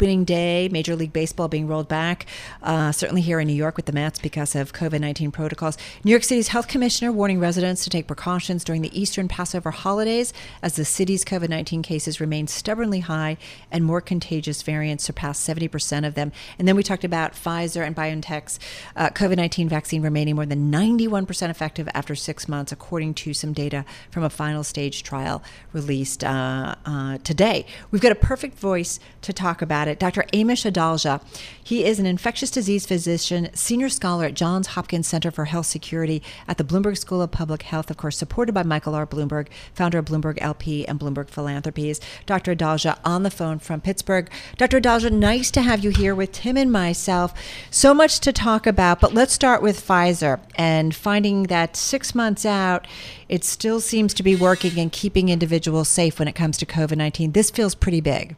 opening day, Major League Baseball being rolled back, uh, certainly here in New York with the Mets because of COVID 19 protocols. New York City's health commissioner warning residents to take precautions during the Eastern Passover holidays as the city's COVID 19 cases remain stubbornly high and more contagious variants surpass 70% of them. And then we talked about Pfizer and BioNTech's uh, COVID 19 vaccine remaining more than 91% effective after six months, according to some data from a final stage trial released uh, uh today. We've got a perfect voice to talk about it. Dr. Amesh Adalja, he is an infectious disease physician, senior scholar at Johns Hopkins Center for Health Security at the Bloomberg School of Public Health, of course, supported by Michael R. Bloomberg, founder of Bloomberg LP and Bloomberg Philanthropies. Dr. Adalja on the phone from Pittsburgh. Dr. Adalja, nice to have you here with Tim and myself. So much to talk about, but let's start with Pfizer and finding that six months out, it still seems to be working and keeping individuals safe when it comes to COVID 19. This feels pretty big.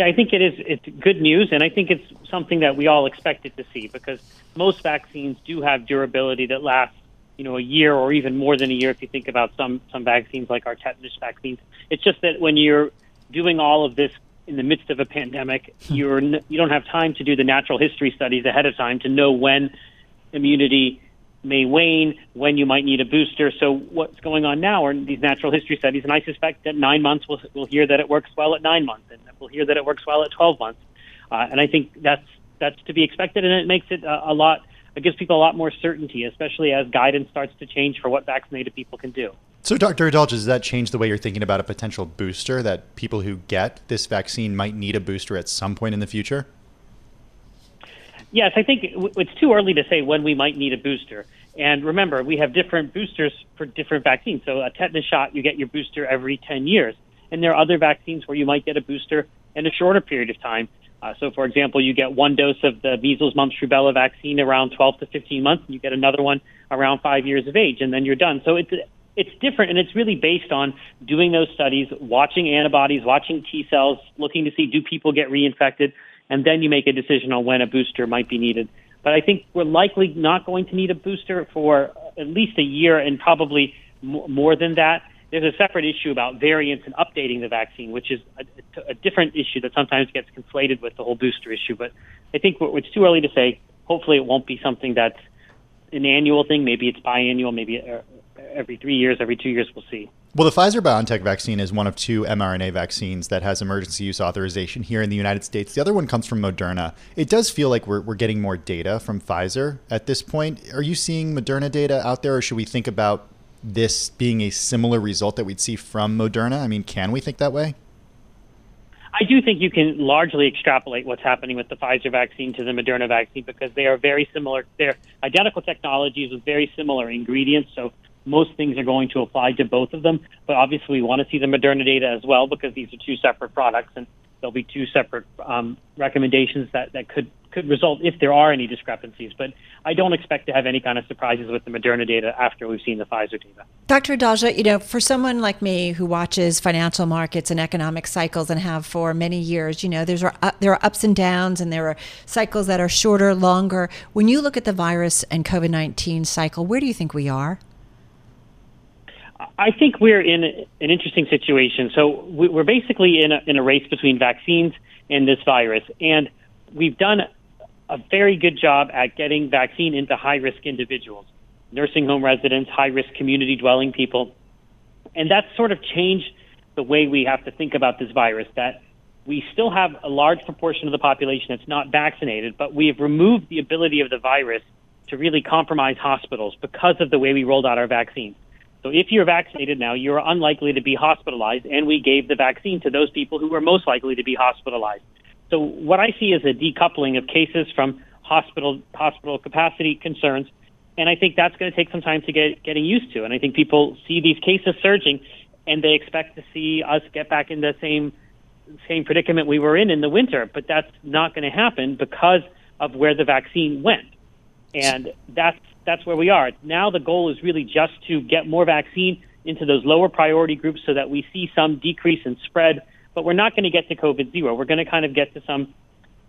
Yeah, I think it is. It's good news, and I think it's something that we all expected to see because most vaccines do have durability that lasts, you know, a year or even more than a year. If you think about some some vaccines like our tetanus vaccines, it's just that when you're doing all of this in the midst of a pandemic, hmm. you're you don't have time to do the natural history studies ahead of time to know when immunity may wane, when you might need a booster. So what's going on now are these natural history studies, and I suspect that nine months we'll, we'll hear that it works well at nine months, and we'll hear that it works well at 12 months. Uh, and I think that's that's to be expected, and it makes it a, a lot. It gives people a lot more certainty, especially as guidance starts to change for what vaccinated people can do. So, Dr. Adalja, does that change the way you're thinking about a potential booster? That people who get this vaccine might need a booster at some point in the future? Yes, I think it's too early to say when we might need a booster. And remember, we have different boosters for different vaccines. So a tetanus shot, you get your booster every 10 years. And there are other vaccines where you might get a booster in a shorter period of time. Uh, so, for example, you get one dose of the measles, mumps, rubella vaccine around 12 to 15 months, and you get another one around five years of age, and then you're done. So it's it's different, and it's really based on doing those studies, watching antibodies, watching T cells, looking to see do people get reinfected, and then you make a decision on when a booster might be needed. But I think we're likely not going to need a booster for at least a year and probably more than that. There's a separate issue about variants and updating the vaccine, which is a, a different issue that sometimes gets conflated with the whole booster issue. But I think it's too early to say. Hopefully, it won't be something that's an annual thing. Maybe it's biannual. Maybe uh, every three years, every two years, we'll see. Well, the Pfizer BioNTech vaccine is one of two mRNA vaccines that has emergency use authorization here in the United States. The other one comes from Moderna. It does feel like we're, we're getting more data from Pfizer at this point. Are you seeing Moderna data out there, or should we think about this being a similar result that we'd see from Moderna? I mean, can we think that way? I do think you can largely extrapolate what's happening with the Pfizer vaccine to the Moderna vaccine because they are very similar. They're identical technologies with very similar ingredients. So most things are going to apply to both of them. But obviously, we want to see the Moderna data as well because these are two separate products and there'll be two separate um, recommendations that, that could could result if there are any discrepancies. But I don't expect to have any kind of surprises with the Moderna data after we've seen the Pfizer data. Dr. Adalja, you know, for someone like me who watches financial markets and economic cycles and have for many years, you know, there's uh, there are ups and downs and there are cycles that are shorter, longer. When you look at the virus and COVID 19 cycle, where do you think we are? I think we're in an interesting situation. So we're basically in a, in a race between vaccines and this virus, and we've done a very good job at getting vaccine into high risk individuals, nursing home residents, high risk community dwelling people, and that's sort of changed the way we have to think about this virus. That we still have a large proportion of the population that's not vaccinated, but we have removed the ability of the virus to really compromise hospitals because of the way we rolled out our vaccines. So if you're vaccinated now, you're unlikely to be hospitalized, and we gave the vaccine to those people who were most likely to be hospitalized. So what I see is a decoupling of cases from hospital hospital capacity concerns, and I think that's going to take some time to get getting used to. And I think people see these cases surging, and they expect to see us get back in the same same predicament we were in in the winter, but that's not going to happen because of where the vaccine went. And that's that's where we are. Now the goal is really just to get more vaccine into those lower priority groups so that we see some decrease in spread, but we're not going to get to COVID zero. We're going to kind of get to some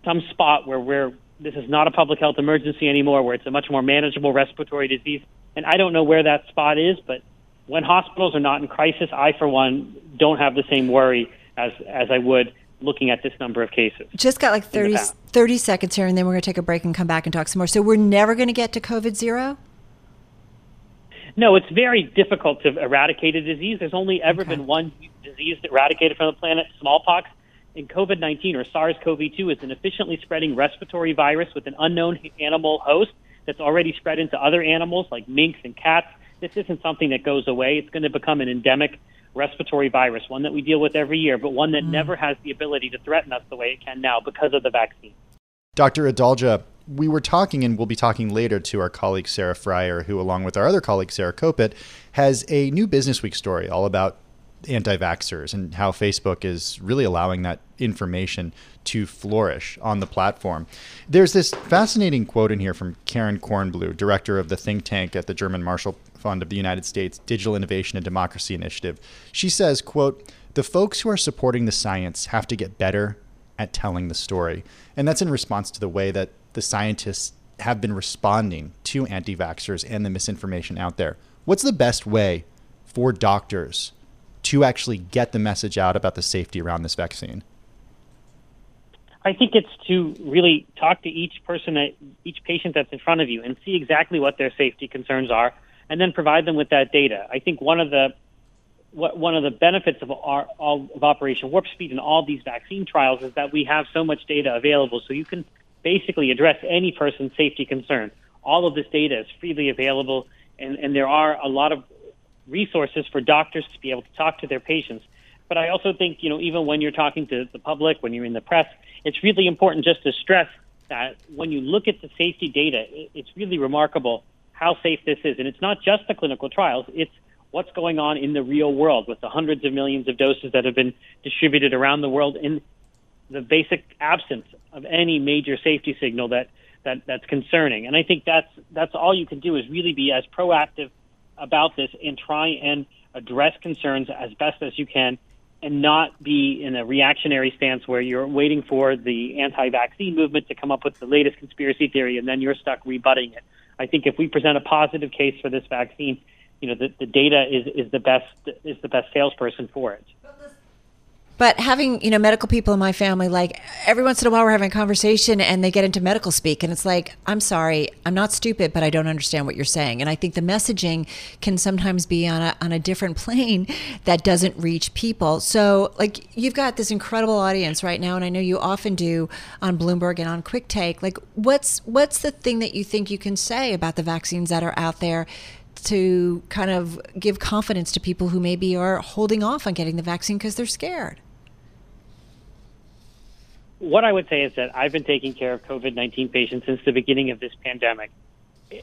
some spot where we're this is not a public health emergency anymore, where it's a much more manageable respiratory disease. And I don't know where that spot is, but when hospitals are not in crisis, I, for one, don't have the same worry as, as I would looking at this number of cases. Just got like 30, 30 seconds here, and then we're going to take a break and come back and talk some more. So we're never going to get to COVID zero? No, it's very difficult to eradicate a disease. There's only ever okay. been one disease eradicated from the planet, smallpox. And COVID 19 or SARS CoV 2 is an efficiently spreading respiratory virus with an unknown animal host that's already spread into other animals like minks and cats. This isn't something that goes away. It's going to become an endemic respiratory virus, one that we deal with every year, but one that mm. never has the ability to threaten us the way it can now because of the vaccine. Dr. Adalja, we were talking and we'll be talking later to our colleague Sarah Frier, who, along with our other colleague Sarah Kopit, has a new Business Week story all about anti vaxxers and how Facebook is really allowing that information to flourish on the platform. There's this fascinating quote in here from Karen Kornbluh, director of the think tank at the German Marshall Fund of the United States Digital Innovation and Democracy Initiative. She says, quote, the folks who are supporting the science have to get better at telling the story. And that's in response to the way that the scientists have been responding to anti vaxxers and the misinformation out there. What's the best way for doctors to actually get the message out about the safety around this vaccine? I think it's to really talk to each person, that, each patient that's in front of you, and see exactly what their safety concerns are, and then provide them with that data. I think one of the what, one of the benefits of our of Operation Warp Speed and all these vaccine trials is that we have so much data available, so you can basically address any person's safety concern. All of this data is freely available, and, and there are a lot of resources for doctors to be able to talk to their patients. But I also think, you know, even when you're talking to the public, when you're in the press, it's really important just to stress that when you look at the safety data, it's really remarkable how safe this is. And it's not just the clinical trials, it's what's going on in the real world with the hundreds of millions of doses that have been distributed around the world in the basic absence of any major safety signal that, that that's concerning. And I think that's that's all you can do is really be as proactive about this and try and address concerns as best as you can and not be in a reactionary stance where you're waiting for the anti-vaccine movement to come up with the latest conspiracy theory and then you're stuck rebutting it. I think if we present a positive case for this vaccine, you know, the, the data is, is the best is the best salesperson for it. But having, you know, medical people in my family, like every once in a while we're having a conversation and they get into medical speak and it's like, I'm sorry, I'm not stupid, but I don't understand what you're saying. And I think the messaging can sometimes be on a, on a different plane that doesn't reach people. So like you've got this incredible audience right now. And I know you often do on Bloomberg and on Quick Take. Like what's, what's the thing that you think you can say about the vaccines that are out there to kind of give confidence to people who maybe are holding off on getting the vaccine because they're scared? What I would say is that I've been taking care of COVID 19 patients since the beginning of this pandemic.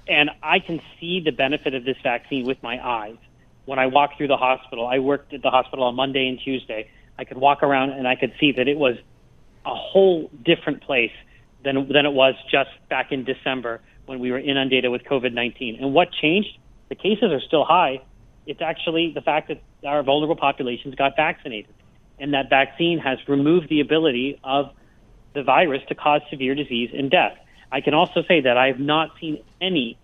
And I can see the benefit of this vaccine with my eyes. When I walk through the hospital, I worked at the hospital on Monday and Tuesday. I could walk around and I could see that it was a whole different place than, than it was just back in December when we were inundated with COVID 19. And what changed? The cases are still high. It's actually the fact that our vulnerable populations got vaccinated. And that vaccine has removed the ability of the virus to cause severe disease and death. I can also say that I have not seen any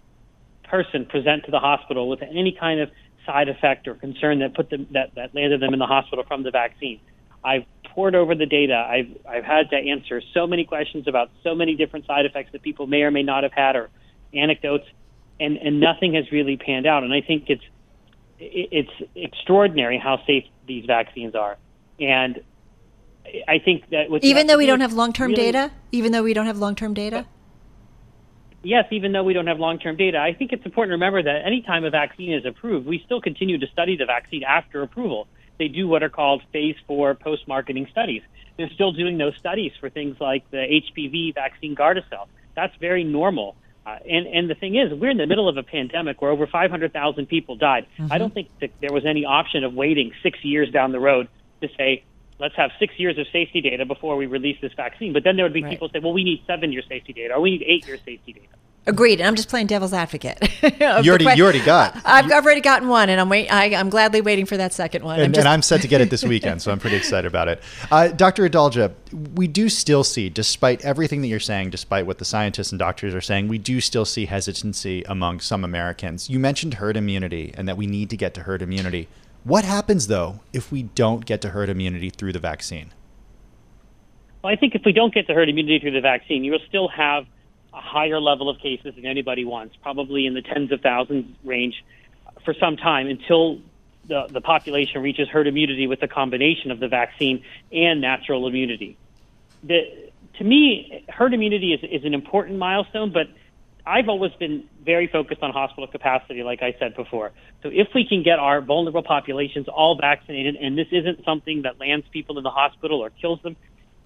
person present to the hospital with any kind of side effect or concern that put them that, that landed them in the hospital from the vaccine. I've poured over the data. I've I've had to answer so many questions about so many different side effects that people may or may not have had or anecdotes, and and nothing has really panned out. And I think it's it's extraordinary how safe these vaccines are. And I think that even though we don't have long term really, data, even though we don't have long term data. Yes, even though we don't have long term data, I think it's important to remember that anytime a vaccine is approved, we still continue to study the vaccine after approval. They do what are called phase four post marketing studies. They're still doing those studies for things like the HPV vaccine Gardasil. That's very normal. Uh, and, and the thing is, we're in the middle of a pandemic where over 500,000 people died. Mm-hmm. I don't think that there was any option of waiting six years down the road to say, let's have six years of safety data before we release this vaccine. But then there would be Right. people say, well, we need seven year safety data or we need eight year safety data. Agreed. And I'm just playing devil's advocate. You already, you already got. I've, I've already gotten one, and I'm wait, I, I'm gladly waiting for that second one. and, I'm just, and I'm set to get it this weekend, so I'm pretty excited about it. Uh, Dr. Adalja, we do still see, despite everything that you're saying, despite what the scientists and doctors are saying, we do still see hesitancy among some Americans. You mentioned herd immunity and that we need to get to herd immunity. What happens, though, if we don't get to herd immunity through the vaccine? Well, I think if we don't get to herd immunity through the vaccine, you will still have a higher level of cases than anybody wants, probably in the tens of thousands range for some time until the, the population reaches herd immunity with a combination of the vaccine and natural immunity. The, to me, herd immunity is, is an important milestone, but I've always been very focused on hospital capacity, like I said before. So if we can get our vulnerable populations all vaccinated, and this isn't something that lands people in the hospital or kills them,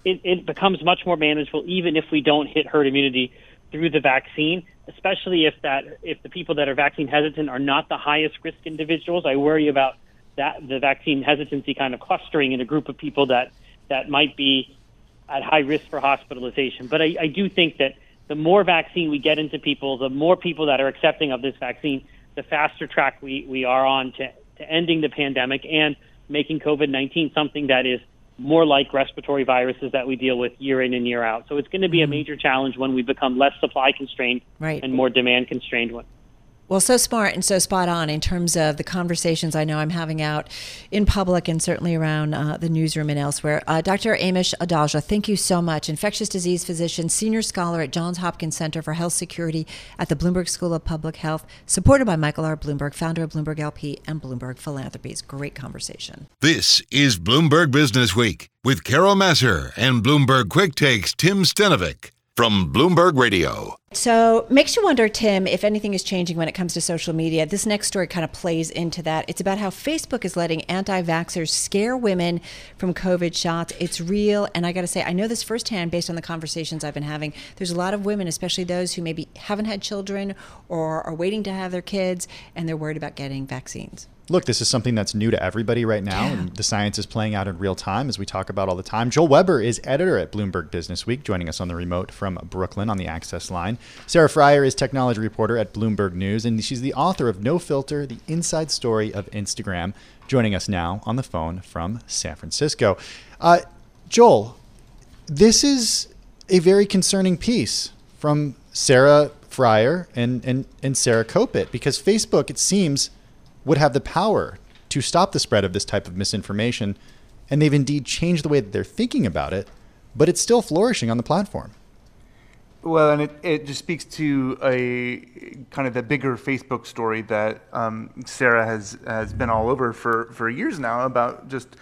it, it becomes much more manageable, even if we don't hit herd immunity through the vaccine. Especially if that if the people that are vaccine hesitant are not the highest risk individuals, I worry about that the vaccine hesitancy kind of clustering in a group of people that that might be at high risk for hospitalization. But I, I do think that the more vaccine we get into people, the more people that are accepting of this vaccine, the faster track we, we are on to, to ending the pandemic and making COVID 19 something that is more like respiratory viruses that we deal with year in and year out. So it's going to be a mm. major challenge when we become less supply constrained Right. and more demand constrained. One. Well, so smart and so spot on in terms of the conversations I know I'm having out in public and certainly around uh, the newsroom and elsewhere. Uh, Dr. Amesh Adalja, thank you so much. Infectious disease physician, senior scholar at Johns Hopkins Center for Health Security at the Bloomberg School of Public Health, supported by Michael R. Bloomberg, founder of Bloomberg LP and Bloomberg Philanthropies. Great conversation. This is Bloomberg Business Week with Carol Massar and Bloomberg Quick Takes Tim Stenovec from Bloomberg Radio. So, makes you wonder, Tim, if anything is changing when it comes to social media. This next story kind of plays into that. It's about how Facebook is letting anti vaxxers scare women from COVID shots. It's real. And I got to say, I know this firsthand based on the conversations I've been having. There's a lot of women, especially those who maybe haven't had children or are waiting to have their kids, and they're worried about getting vaccines. Look, this is something that's new to everybody right now, and the science is playing out in real time as we talk about all the time. Joel Weber is editor at Bloomberg Business Week, joining us on the remote from Brooklyn on the Access line. Sarah Frier is technology reporter at Bloomberg News, and she's the author of No Filter: The Inside Story of Instagram, joining us now on the phone from San Francisco. Uh, Joel, this is a very concerning piece from Sarah Frier and, and, and Sarah Kopit because Facebook, it seems, would have the power to stop the spread of this type of misinformation. And they've indeed changed the way that they're thinking about it, but it's still flourishing on the platform. Well, and it, it just speaks to a kind of the bigger Facebook story that um, Sarah has, has been all over for, for years now about just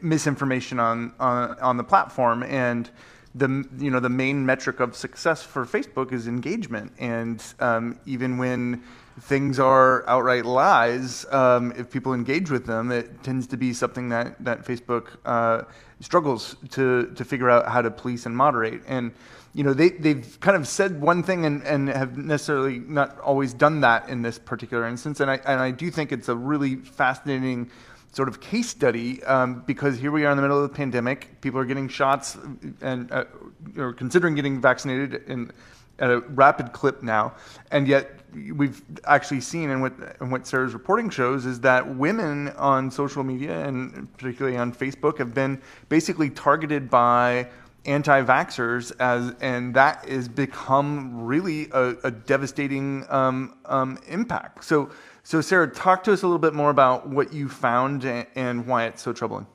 misinformation on, on, on the platform. And the, you know, the main metric of success for Facebook is engagement. And um, even when things are outright lies, um, if people engage with them, it tends to be something that, that Facebook uh, struggles to, to figure out how to police and moderate. And you know, they, they've kind of said one thing and, and have necessarily not always done that in this particular instance. And I, and I do think it's a really fascinating sort of case study um, because here we are in the middle of the pandemic. People are getting shots and uh, or considering getting vaccinated in, at a rapid clip now. And yet we've actually seen, and what, and what Sarah's reporting shows, is that women on social media and particularly on Facebook have been basically targeted by anti-vaxxers as and that has become really a, a devastating um, um, impact so so sarah talk to us a little bit more about what you found and, and why it's so troubling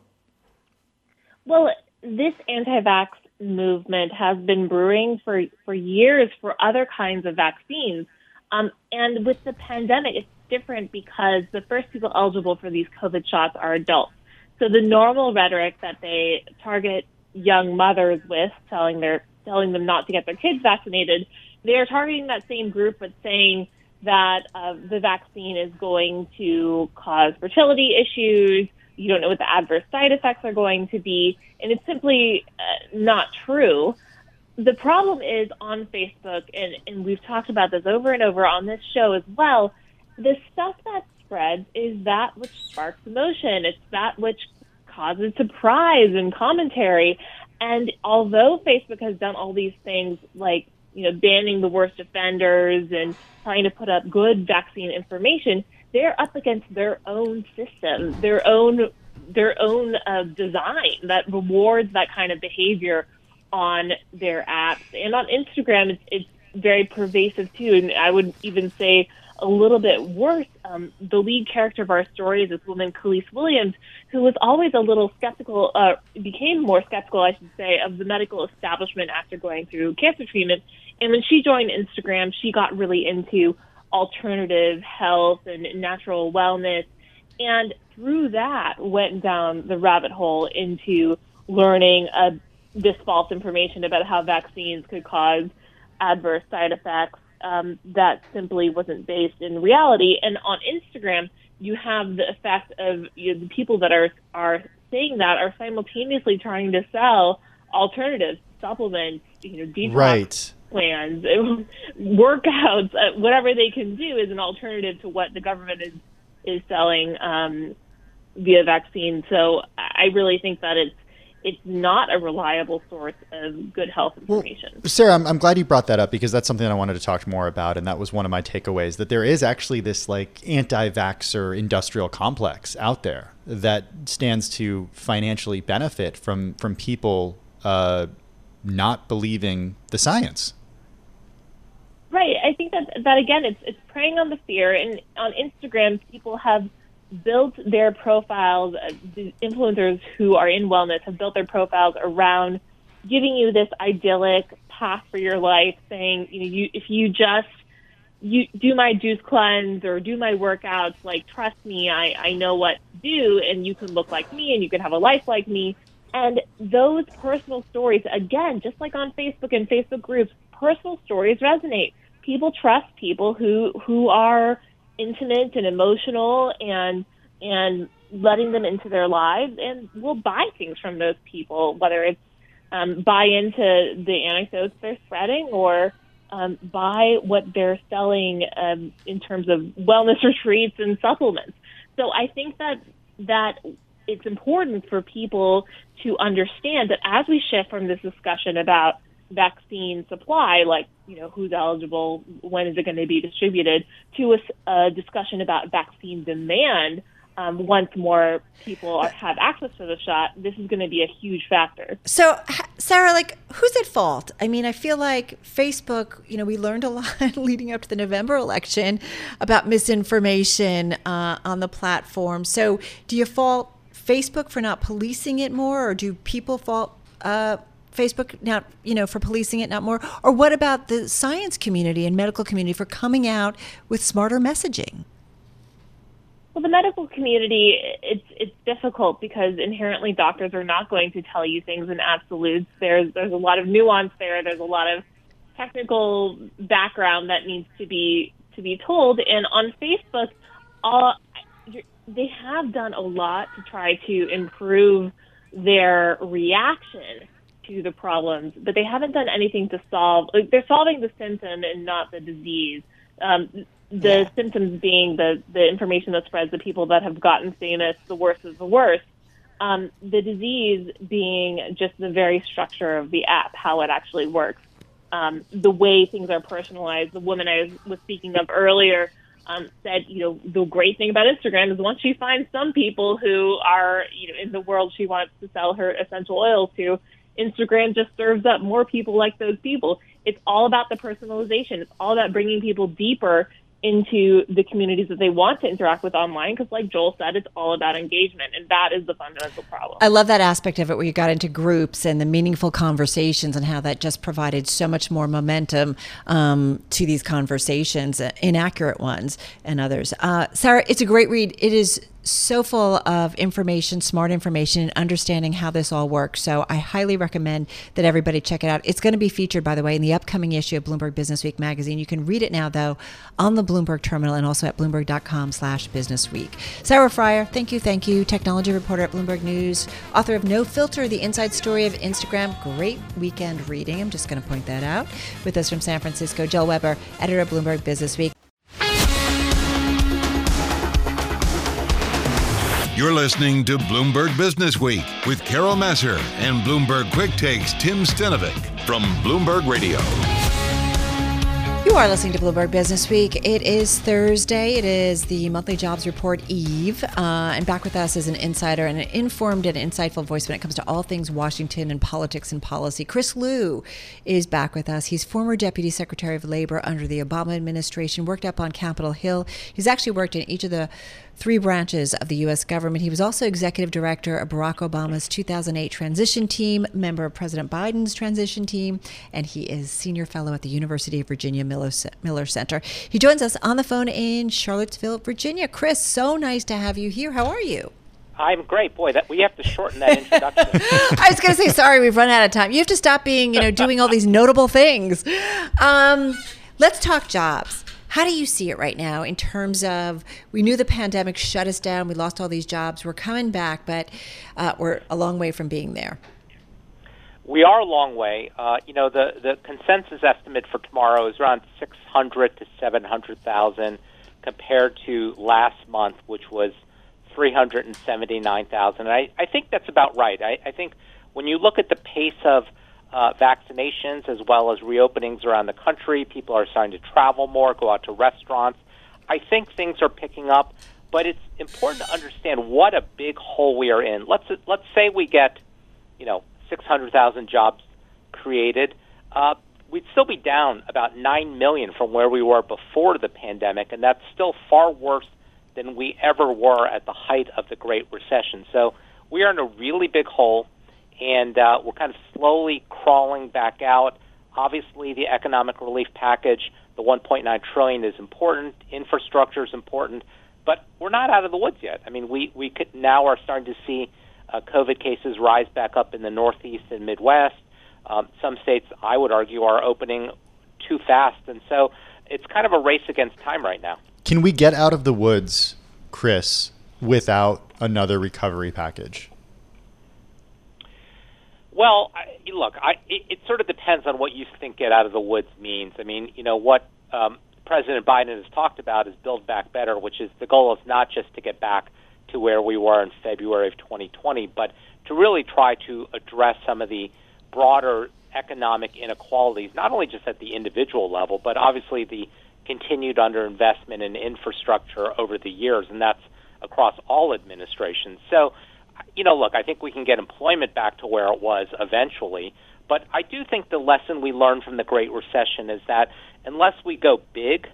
well this anti-vax movement has been brewing for for years for other kinds of vaccines um, and with the pandemic it's different because the first people eligible for these covid shots are adults so the normal rhetoric that they target young mothers with, telling their telling them not to get their kids vaccinated, they are targeting that same group, but saying that uh, the vaccine is going to cause fertility issues. You don't know what the adverse side effects are going to be, and it's simply uh, not true. The problem is on Facebook, and, and we've talked about this over and over on this show as well. The stuff that spreads is that which sparks emotion. It's that which causes surprise and commentary. And although Facebook has done all these things like, you know, banning the worst offenders and trying to put up good vaccine information, they're up against their own system, their own their own uh, design that rewards that kind of behavior on their apps and on Instagram. It's, it's very pervasive too, and I would even say a little bit worse. Um, the lead character of our story is this woman, Kelis Williams, who was always a little skeptical, uh, became more skeptical, I should say, of the medical establishment after going through cancer treatment. And when she joined Instagram, she got really into alternative health and natural wellness. And through that, went down the rabbit hole into learning uh, this false information about how vaccines could cause adverse side effects um, that simply wasn't based in reality. And on Instagram, you have the effect of you know, the people that are are saying that are simultaneously trying to sell alternatives, supplements, you know, detox right. Plans, workouts, uh, whatever they can do is an alternative to what the government is is selling um, via vaccine. So I really think that it's it's not a reliable source of good health information. Well, Sarah, I'm, I'm glad you brought that up because that's something I wanted to talk more about, and that was one of my takeaways. That there is actually this like anti-vaxxer industrial complex out there that stands to financially benefit from from people uh, not believing the science. Right. I think that that again, it's it's preying on the fear, and on Instagram, people have built their profiles, uh, the influencers who are in wellness have built their profiles around giving you this idyllic path for your life, saying, you know, you, if you just you do my juice cleanse or do my workouts, like trust me, I, I know what to do and you can look like me and you can have a life like me. And those personal stories, again, just like on Facebook and Facebook groups, personal stories resonate. People trust people who who are intimate and emotional and and letting them into their lives and we'll buy things from those people whether it's um, buy into the anecdotes they're spreading or um, buy what they're selling um, in terms of wellness retreats and supplements. So i think that that it's important for people to understand that as we shift from this discussion about vaccine supply, like you know who's eligible, when is it going to be distributed, to a, a discussion about vaccine demand. Um, once more people are, have access to the shot, this is going to be a huge factor. So, Sarah, like, who's at fault? I mean, I feel like Facebook, you know, we learned a lot leading up to the November election about misinformation uh, on the platform. So, do you fault Facebook for not policing it more, or do people fault uh, Facebook not, you know, for policing it not more? Or what about the science community and medical community for coming out with smarter messaging? Well, the medical community, it's it's difficult because inherently doctors are not going to tell you things in absolutes. There's there's a lot of nuance there. There's a lot of technical background that needs to be to be told. And on Facebook, all they have done a lot to try to improve their reaction to the problems, but they haven't done anything to solve. Like, they're solving the symptom and not the disease. Um, the yeah. symptoms being the the information that spreads the people that have gotten famous. The worst is the worst. Um, the disease being just the very structure of the app, how it actually works, um, the way things are personalized. The woman I was, was speaking of earlier um, said, you know, the great thing about Instagram is once she finds some people who are, you know, in the world she wants to sell her essential oils to, Instagram just serves up more people like those people. It's all about the personalization. It's all about bringing people deeper into the communities that they want to interact with online because like joel said it's all about engagement and that is the fundamental problem i love that aspect of it where you got into groups and the meaningful conversations and how that just provided so much more momentum um, to these conversations uh, inaccurate ones and others uh, sarah it's a great read it is so full of information, smart information, and understanding how this all works. So I highly recommend that everybody check it out. It's going to be featured, by the way, in the upcoming issue of Bloomberg Business Week magazine. You can read it now, though, on the Bloomberg terminal and also at bloomberg.com slash business week. Sarah Frier, thank you, thank you. Technology reporter at Bloomberg News, author of No Filter, the inside story of Instagram. Great weekend reading. I'm just going to point that out. With us from San Francisco, Joel Weber, editor of Bloomberg Business Week. You're listening to Bloomberg Business Week with Carol Massar and Bloomberg Quick Takes Tim Stenovec from Bloomberg Radio. You are listening to Bloomberg Business Week. It is Thursday. It is the monthly jobs report eve. Uh, and back with us is an insider and an informed and insightful voice when it comes to all things Washington and politics and policy. Chris Lu is back with us. He's former Deputy Secretary of Labor under the Obama administration, worked up on Capitol Hill. He's actually worked in each of the three branches of the U.S. government. He was also executive director of Barack Obama's 2008 transition team, member of President Biden's transition team, and he is senior fellow at the University of Virginia Miller, Miller Center. He joins us on the phone in Charlottesville, Virginia. Chris, so nice to have you here. How are you? I'm great, boy. That we have to shorten that introduction. I was going to say, sorry, we've run out of time. You have to stop being, you know, doing all these notable things. Um, let's talk jobs. How do you see it right now in terms of we knew the pandemic shut us down, we lost all these jobs, we're coming back, but uh, we're a long way from being there. We are a long way. Uh, you know, the, the consensus estimate for tomorrow is around 600 to 700,000 compared to last month, which was 379,000. And I, I think that's about right. I, I think when you look at the pace of uh, vaccinations as well as reopenings around the country. People are starting to travel more, go out to restaurants. I think things are picking up, but it's important to understand what a big hole we are in. Let's let's say we get, you know, 600,000 jobs created. Uh, we'd still be down about 9 million from where we were before the pandemic, and that's still far worse than we ever were at the height of the Great Recession. So we are in a really big hole and uh, we're kind of slowly crawling back out. Obviously, the economic relief package, the 1.9 trillion, is important. Infrastructure is important, but we're not out of the woods yet. I mean, we we could, now are starting to see uh, COVID cases rise back up in the Northeast and Midwest. Um, some states, I would argue, are opening too fast, and so it's kind of a race against time right now. Can we get out of the woods, Chris, without another recovery package? Well, I, look, I, it, it sort of depends on what you think "get out of the woods" means. I mean, you know what um, President Biden has talked about is "build back better," which is the goal is not just to get back to where we were in February of 2020, but to really try to address some of the broader economic inequalities, not only just at the individual level, but obviously the continued underinvestment in infrastructure over the years, and that's across all administrations. So you know, look, I think we can get employment back to where it was eventually. But I do think the lesson we learned from the Great Recession is that unless we go big,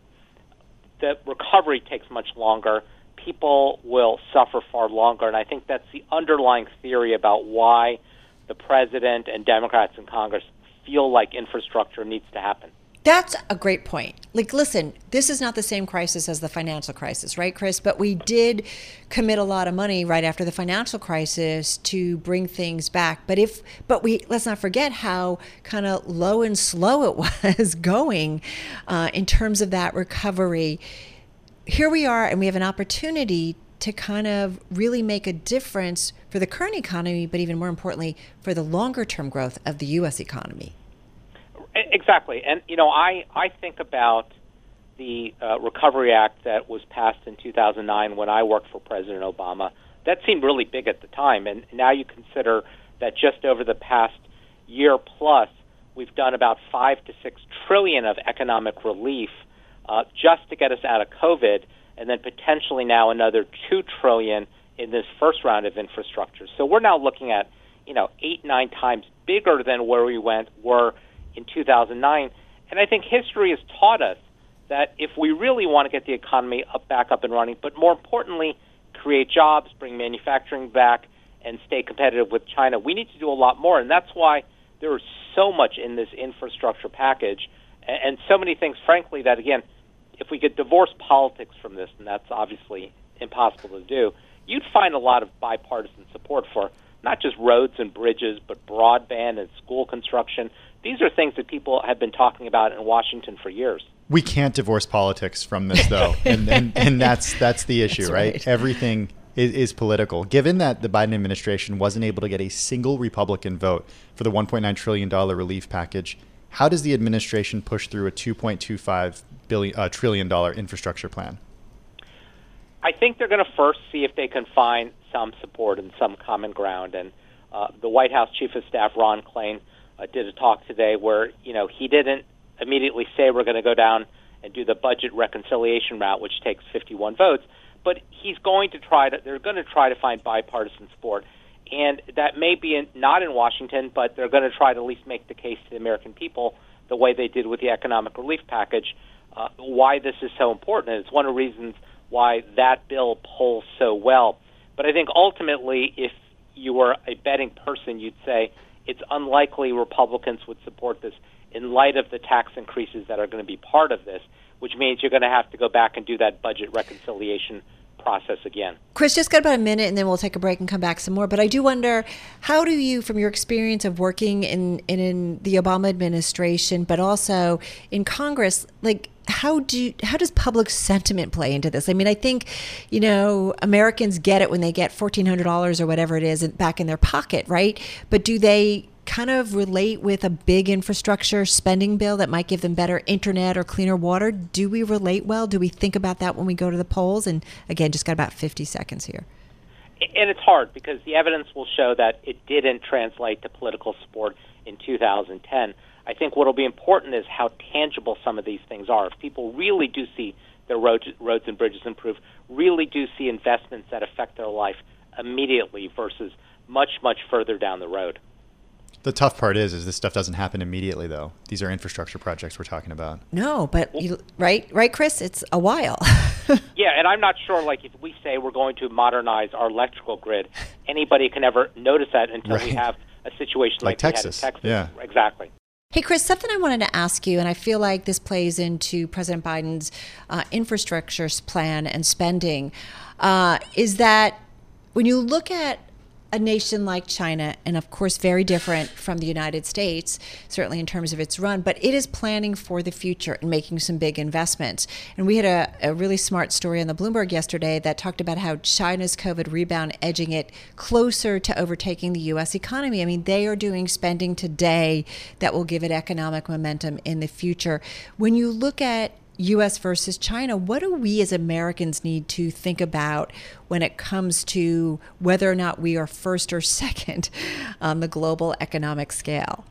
the recovery takes much longer. People will suffer far longer. And I think that's the underlying theory about why the president and Democrats in Congress feel like infrastructure needs to happen. That's a great point. Like, listen, this is not the same crisis as the financial crisis, right, Chris? But we did commit a lot of money right after the financial crisis to bring things back. But if, but we let's not forget how kind of low and slow it was going uh, in terms of that recovery. Here we are, and we have an opportunity to kind of really make a difference for the current economy, but even more importantly, for the longer term growth of the U.S. economy. Exactly, and you know, I I think about the uh, Recovery Act that was passed in 2009 when I worked for President Obama. That seemed really big at the time, and now you consider that just over the past year plus, we've done about five to six trillion of economic relief uh, just to get us out of COVID, and then potentially now another two trillion in this first round of infrastructure. So we're now looking at you know eight nine times bigger than where we went were in 2009. And I think history has taught us that if we really want to get the economy up, back up and running, but more importantly, create jobs, bring manufacturing back, and stay competitive with China, we need to do a lot more. And that's why there is so much in this infrastructure package and, and so many things, frankly, that, again, if we could divorce politics from this, and that's obviously impossible to do, you'd find a lot of bipartisan support for not just roads and bridges, but broadband and school construction. These are things that people have been talking about in Washington for years. We can't divorce politics from this, though, and, and, and that's that's the issue, that's right? right? Everything is, is, political. Given that the Biden administration wasn't able to get a single Republican vote for the 1.9 trillion dollar relief package, how does the administration push through a 2.25 billion uh, trillion dollar infrastructure plan? I think they're going to first see if they can find some support and some common ground. And uh, the White House Chief of Staff Ron Klain uh, did a talk today where you know he didn't immediately say we're going to go down and do the budget reconciliation route, which takes 51 votes, but he's going to try to. They're going to try to find bipartisan support, and that may be in, not in Washington, but they're going to try to at least make the case to the American people the way they did with the economic relief package. Uh, why this is so important, and it's one of the reasons why that bill polls so well. But I think ultimately, if you were a betting person, you'd say it's unlikely Republicans would support this in light of the tax increases that are going to be part of this, which means you're going to have to go back and do that budget reconciliation process again. Chris, just got about a minute and then we'll take a break and come back some more. But I do wonder how do you, from your experience of working in, in, in the Obama administration, but also in Congress, like how do how does public sentiment play into this? I mean, I think you know Americans get it when they get fourteen hundred dollars or whatever it is back in their pocket, right? But do they kind of relate with a big infrastructure spending bill that might give them better internet or cleaner water? Do we relate well? Do we think about that when we go to the polls? And again, just got about 50 seconds here. And it's hard because the evidence will show that it didn't translate to political support in 2010. I think what will be important is how tangible some of these things are. If people really do see their roads, roads and bridges improve, really do see investments that affect their life immediately versus much, much further down the road. The tough part is, is this stuff doesn't happen immediately, though. These are infrastructure projects we're talking about. No, but you, right, right, Chris. It's a while. yeah, and I'm not sure. Like, if we say we're going to modernize our electrical grid, anybody can ever notice that until right. we have a situation like, like Texas. Texas. Yeah, exactly. Hey, Chris, something I wanted to ask you, and I feel like this plays into President Biden's uh, infrastructure plan and spending, uh, is that when you look at a nation like China, and of course, very different from the United States, certainly in terms of its run, but it is planning for the future and making some big investments. And we had a, a really smart story on the Bloomberg yesterday that talked about how China's COVID rebound edging it closer to overtaking the U.S. economy. I mean, they are doing spending today that will give it economic momentum in the future. When you look at US versus China, what do we as Americans need to think about when it comes to whether or not we are first or second on the global economic scale?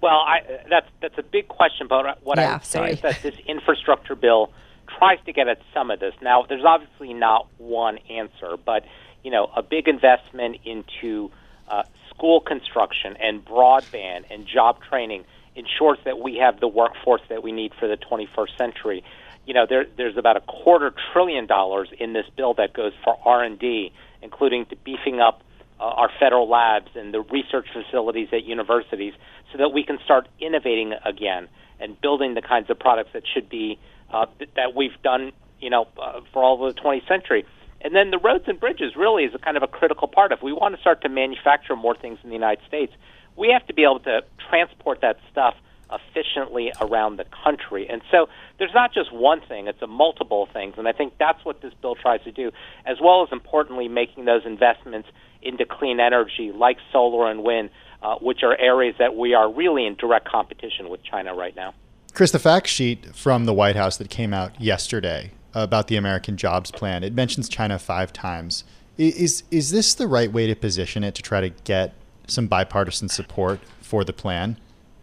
Well, I, that's that's a big question, but what yeah, I would say sorry. is that this infrastructure bill tries to get at some of this. Now, there's obviously not one answer, but you know, a big investment into uh, school construction and broadband and job training ensures that we have the workforce that we need for the 21st century. You know, there, there's about a quarter trillion dollars in this bill that goes for R&D, including to beefing up uh, our federal labs and the research facilities at universities, so that we can start innovating again and building the kinds of products that should be uh, that we've done, you know, uh, for all of the 20th century. And then the roads and bridges really is a kind of a critical part. If we want to start to manufacture more things in the United States, we have to be able to transport that stuff efficiently around the country. And so there's not just one thing, it's a multiple things. And I think that's what this bill tries to do, as well as importantly making those investments into clean energy like solar and wind, uh, which are areas that we are really in direct competition with China right now. Chris, the fact sheet from the White House that came out yesterday about the American Jobs Plan, it mentions China five times. Is is this the right way to position it to try to get some bipartisan support for the plan,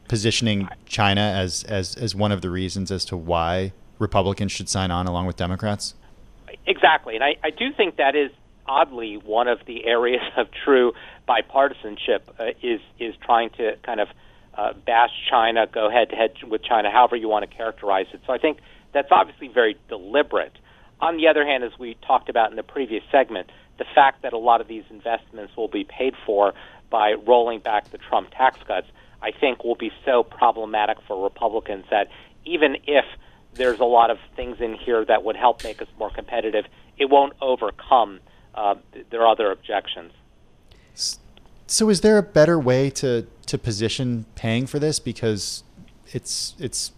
positioning China as, as, as one of the reasons as to why Republicans should sign on along with Democrats? Exactly. And I, I do think that is oddly one of the areas of true bipartisanship uh, is, is trying to kind of uh, bash China, go head to head with China, however you want to characterize it. So I think that's obviously very deliberate. On the other hand, as we talked about in the previous segment, the fact that a lot of these investments will be paid for by rolling back the Trump tax cuts, I think will be so problematic for Republicans that even if there's a lot of things in here that would help make us more competitive, it won't overcome uh, their other objections. So, is there a better way to, to position paying for this because it's it's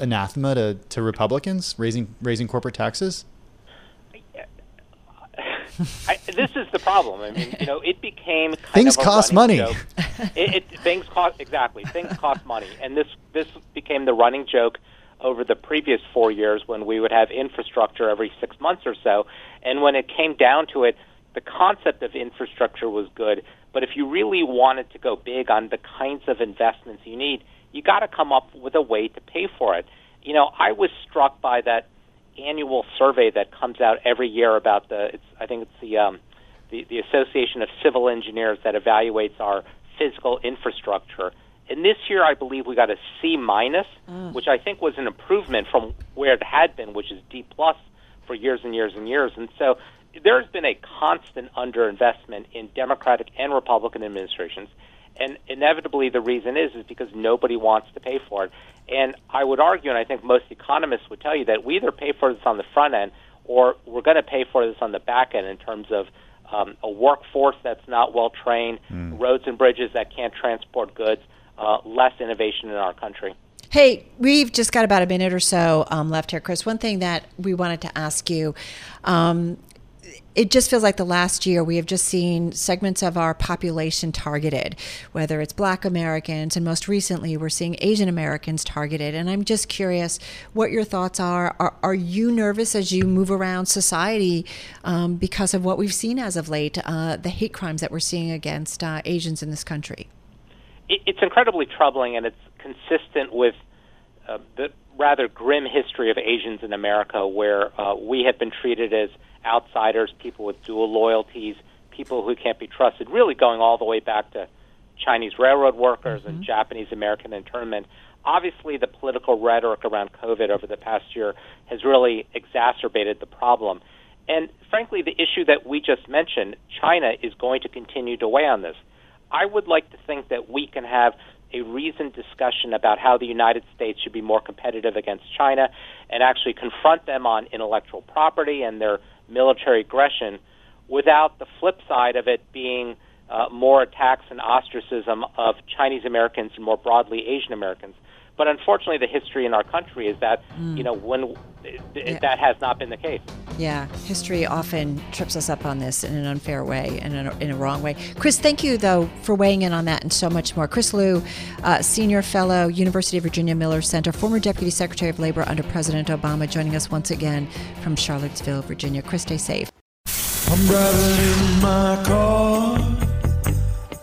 anathema to, to Republicans raising raising corporate taxes? I, this is the problem. I mean, you know, it became things cost money. it, it, things cost exactly. Things cost money, and this this became the running joke over the previous four years when we would have infrastructure every six months or so. And when it came down to it, the concept of infrastructure was good, but if you really wanted to go big on the kinds of investments you need, you got to come up with a way to pay for it. You know, I was struck by that annual survey that comes out every year about the. It's, I think it's the um, the, the Association of Civil Engineers that evaluates our physical infrastructure. And this year, I believe we got a C minus, mm. which I think was an improvement from where it had been, which is D plus for years and years and years. And so there's been a constant underinvestment in Democratic and Republican administrations. And inevitably, the reason is is because nobody wants to pay for it. And I would argue, and I think most economists would tell you that we either pay for this on the front end, or we're going to pay for this on the back end in terms of um, a workforce that's not well trained, mm. roads and bridges that can't transport goods, uh, less innovation in our country. Hey, we've just got about a minute or so um, left here, Chris. One thing that we wanted to ask you um, it just feels like the last year we have just seen segments of our population targeted, whether it's black Americans, and most recently we're seeing Asian Americans targeted. And I'm just curious what your thoughts are. Are, are you nervous as you move around society um, because of what we've seen as of late, uh, the hate crimes that we're seeing against uh, Asians in this country? It's incredibly troubling, and it's consistent with uh, the rather grim history of Asians in America, where uh, we have been treated as outsiders, people with dual loyalties, people who can't be trusted, really going all the way back to Chinese railroad workers mm-hmm. and Japanese American internment. Obviously, the political rhetoric around COVID over the past year has really exacerbated the problem. And frankly, the issue that we just mentioned, China is going to continue to weigh on this. I would like to think that we can have a reasoned discussion about how the United States should be more competitive against China and actually confront them on intellectual property and their military aggression without the flip side of it being uh, more attacks and ostracism of Chinese Americans and more broadly Asian Americans. But unfortunately, the history in our country is that mm. you know when yeah. that has not been the case. Yeah, history often trips us up on this in an unfair way and in a, in a wrong way. Chris, thank you though for weighing in on that and so much more. Chris Lu, uh, senior fellow, University of Virginia Miller Center, former deputy secretary of labor under President Obama, joining us once again from Charlottesville, Virginia. Chris, stay safe.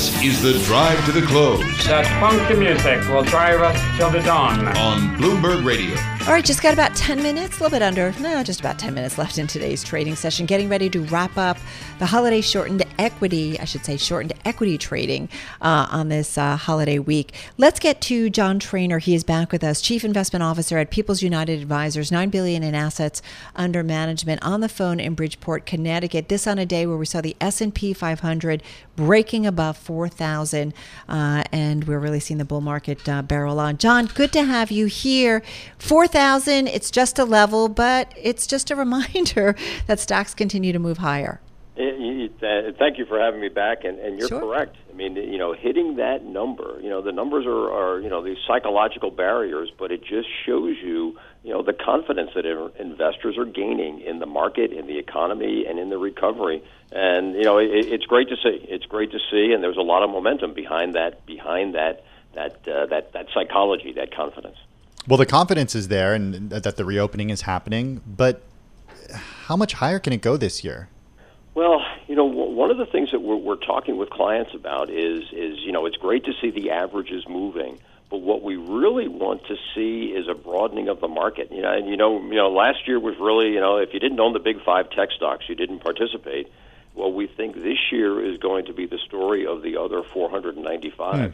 This is the drive to the close. That funky music will drive us till the dawn. On Bloomberg Radio. All right, just got about 10 minutes, a little bit under, no, just about 10 minutes left in today's trading session. Getting ready to wrap up the holiday shortened equity, I should say, shortened equity trading uh, on this uh, holiday week. Let's get to John Traynor. He is back with us, Chief Investment Officer at People's United Advisors, 9 billion in assets under management on the phone in Bridgeport, Connecticut. This on a day where we saw the S&P 500 breaking above 4,000, uh, and we're really seeing the bull market uh, barrel on. John, good to have you here. 4,000, it's just a level, but it's just a reminder that stocks continue to move higher. Uh, thank you for having me back, and, and you're sure. correct. I mean, you know, hitting that number, you know, the numbers are, are, you know, these psychological barriers, but it just shows you, you know, the confidence that investors are gaining in the market, in the economy, and in the recovery. And you know, it, it's great to see. It's great to see, and there's a lot of momentum behind that, behind that, that, uh, that, that psychology, that confidence. Well, the confidence is there, and that the reopening is happening, but how much higher can it go this year? Well, you know, one of the things that we're, we're talking with clients about is is you know it's great to see the averages moving, but what we really want to see is a broadening of the market. You know, and you know, you know, last year was really you know if you didn't own the big five tech stocks, you didn't participate. Well, we think this year is going to be the story of the other 495. Mm.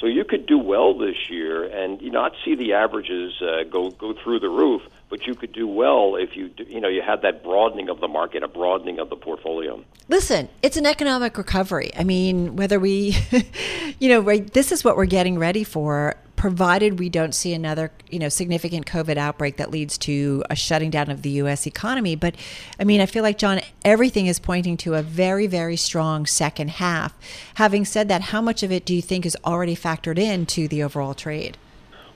So you could do well this year and not see the averages uh, go go through the roof, but you could do well if you do, you know you had that broadening of the market, a broadening of the portfolio. Listen, it's an economic recovery. I mean, whether we, you know, right, this is what we're getting ready for provided we don't see another, you know, significant COVID outbreak that leads to a shutting down of the U.S. economy. But I mean, I feel like John, everything is pointing to a very, very strong second half. Having said that, how much of it do you think is already factored into the overall trade?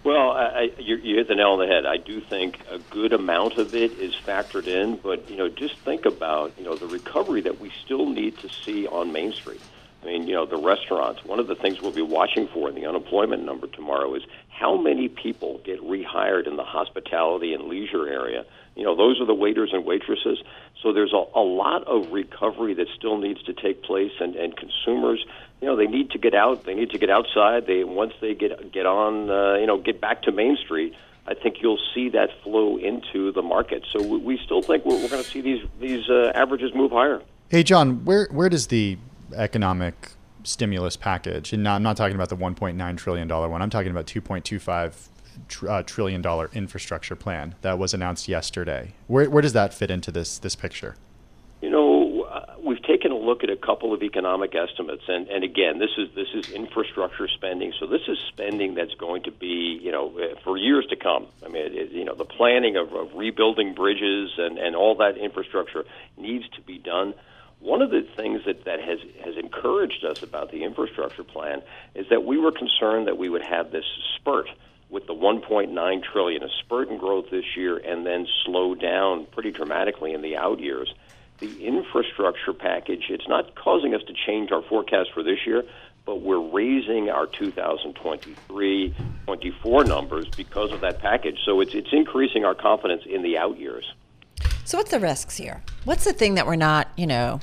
Well, I, you, you hit the nail on the head. I do think a good amount of it is factored in, but you know, just think about you know the recovery that we still need to see on Main Street. I mean, you know, the restaurants. One of the things we'll be watching for in the unemployment number tomorrow is how many people get rehired in the hospitality and leisure area. You know, those are the waiters and waitresses. So there's a, a lot of recovery that still needs to take place, and, and consumers, you know, they need to get out. They need to get outside. They once they get get on, uh, you know, get back to Main Street. I think you'll see that flow into the market. So we, we still think we're, we're going to see these these uh, averages move higher. Hey, John, where where does the economic stimulus package, and I'm not talking about the 1.9 trillion dollar one. I'm talking about 2.25 tr- uh, trillion dollar infrastructure plan that was announced yesterday. Where where does that fit into this this picture? You know, uh, we've taken a look at a couple of economic estimates, and, and again, this is this is infrastructure spending. So this is spending that's going to be, you know, uh, for years to come. I mean, it, you know, the planning of, of rebuilding bridges and and all that infrastructure needs to be done. One of the things that, that has, has encouraged us about the infrastructure plan is that we were concerned that we would have this spurt with the 1.9 trillion, a spurt in growth this year, and then slow down pretty dramatically in the out years. The infrastructure package, it's not causing us to change our forecast for this year, but we're raising our 2023 24 numbers because of that package. So it's, it's increasing our confidence in the out years. So, what's the risks here? What's the thing that we're not, you know,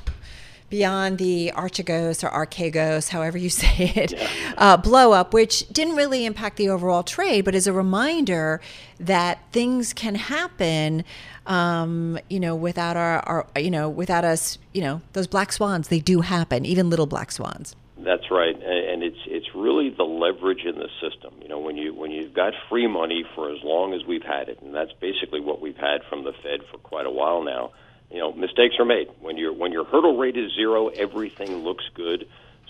beyond the Archegos or Archegos, however you say it, yeah. uh, blow up, which didn't really impact the overall trade, but is a reminder that things can happen, um, you know, without our, our, you know, without us, you know, those black swans, they do happen, even little black swans. That's right, and it's it's really the leverage in the system. You know, when you when you've got free money for as long as we've had it, and that's basically what we've had from the Fed for quite a while now. You know, mistakes are made when your when your hurdle rate is zero. Everything looks good.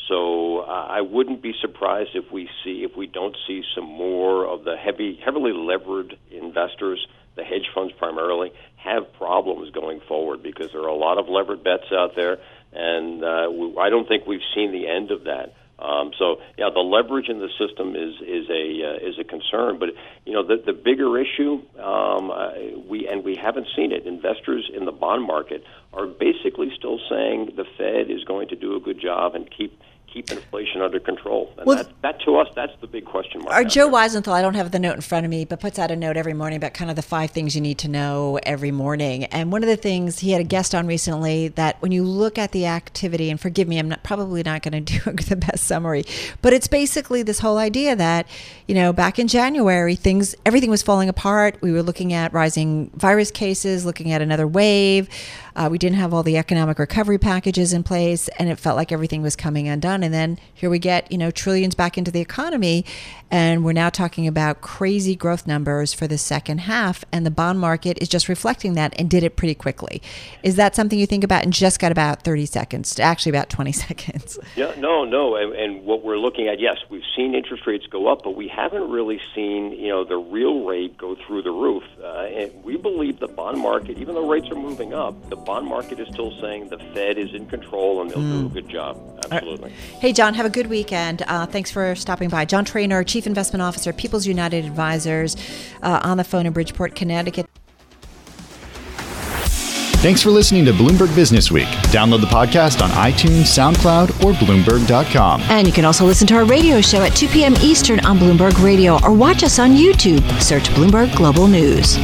So uh, I wouldn't be surprised if we see if we don't see some more of the heavy heavily levered investors, the hedge funds primarily, have problems going forward because there are a lot of levered bets out there and uh, we, I don't think we've seen the end of that. Um, so yeah, the leverage in the system is is a uh, is a concern. But you know, the the bigger issue, um, uh, we and we haven't seen it. Investors in the bond market are basically still saying the Fed is going to do a good job and keep keep inflation under control. And well, that, that to us, that's the big question mark. Our Joe there. Weisenthal, I don't have the note in front of me, but puts out a note every morning about kind of the five things you need to know every morning. And one of the things he had a guest on recently that when you look at the activity, and forgive me, I'm not probably not going to do the best summary, but it's basically this whole idea that, you know, back in January, things everything was falling apart. We were looking at rising virus cases, looking at another wave. Uh, we didn't have all the economic recovery packages in place, and it felt like everything was coming undone. And then here we get, you know, trillions back into the economy, and we're now talking about crazy growth numbers for the second half, and the bond market is just reflecting that and did it pretty quickly. Is that something you think about and just got about 30 seconds, actually about 20 seconds? Yeah, no, no. And, and what we're looking at, yes, we've seen interest rates go up, but we haven't really seen, you know, the real rate go through the roof. Uh, and we believe the bond market, even though rates are moving up, the bond market is still saying the Fed is in control and they'll mm. do a good job. Absolutely. Right. Hey, John, have a good weekend. Uh, thanks for stopping by. John Traynor, Chief Investment Officer, People's United Advisors, uh, on the phone in Bridgeport, Connecticut. Thanks for listening to Bloomberg Business Week. Download the podcast on iTunes, SoundCloud, or Bloomberg.com. And you can also listen to our radio show at 2 p.m. Eastern on Bloomberg Radio or watch us on YouTube. Search Bloomberg Global News.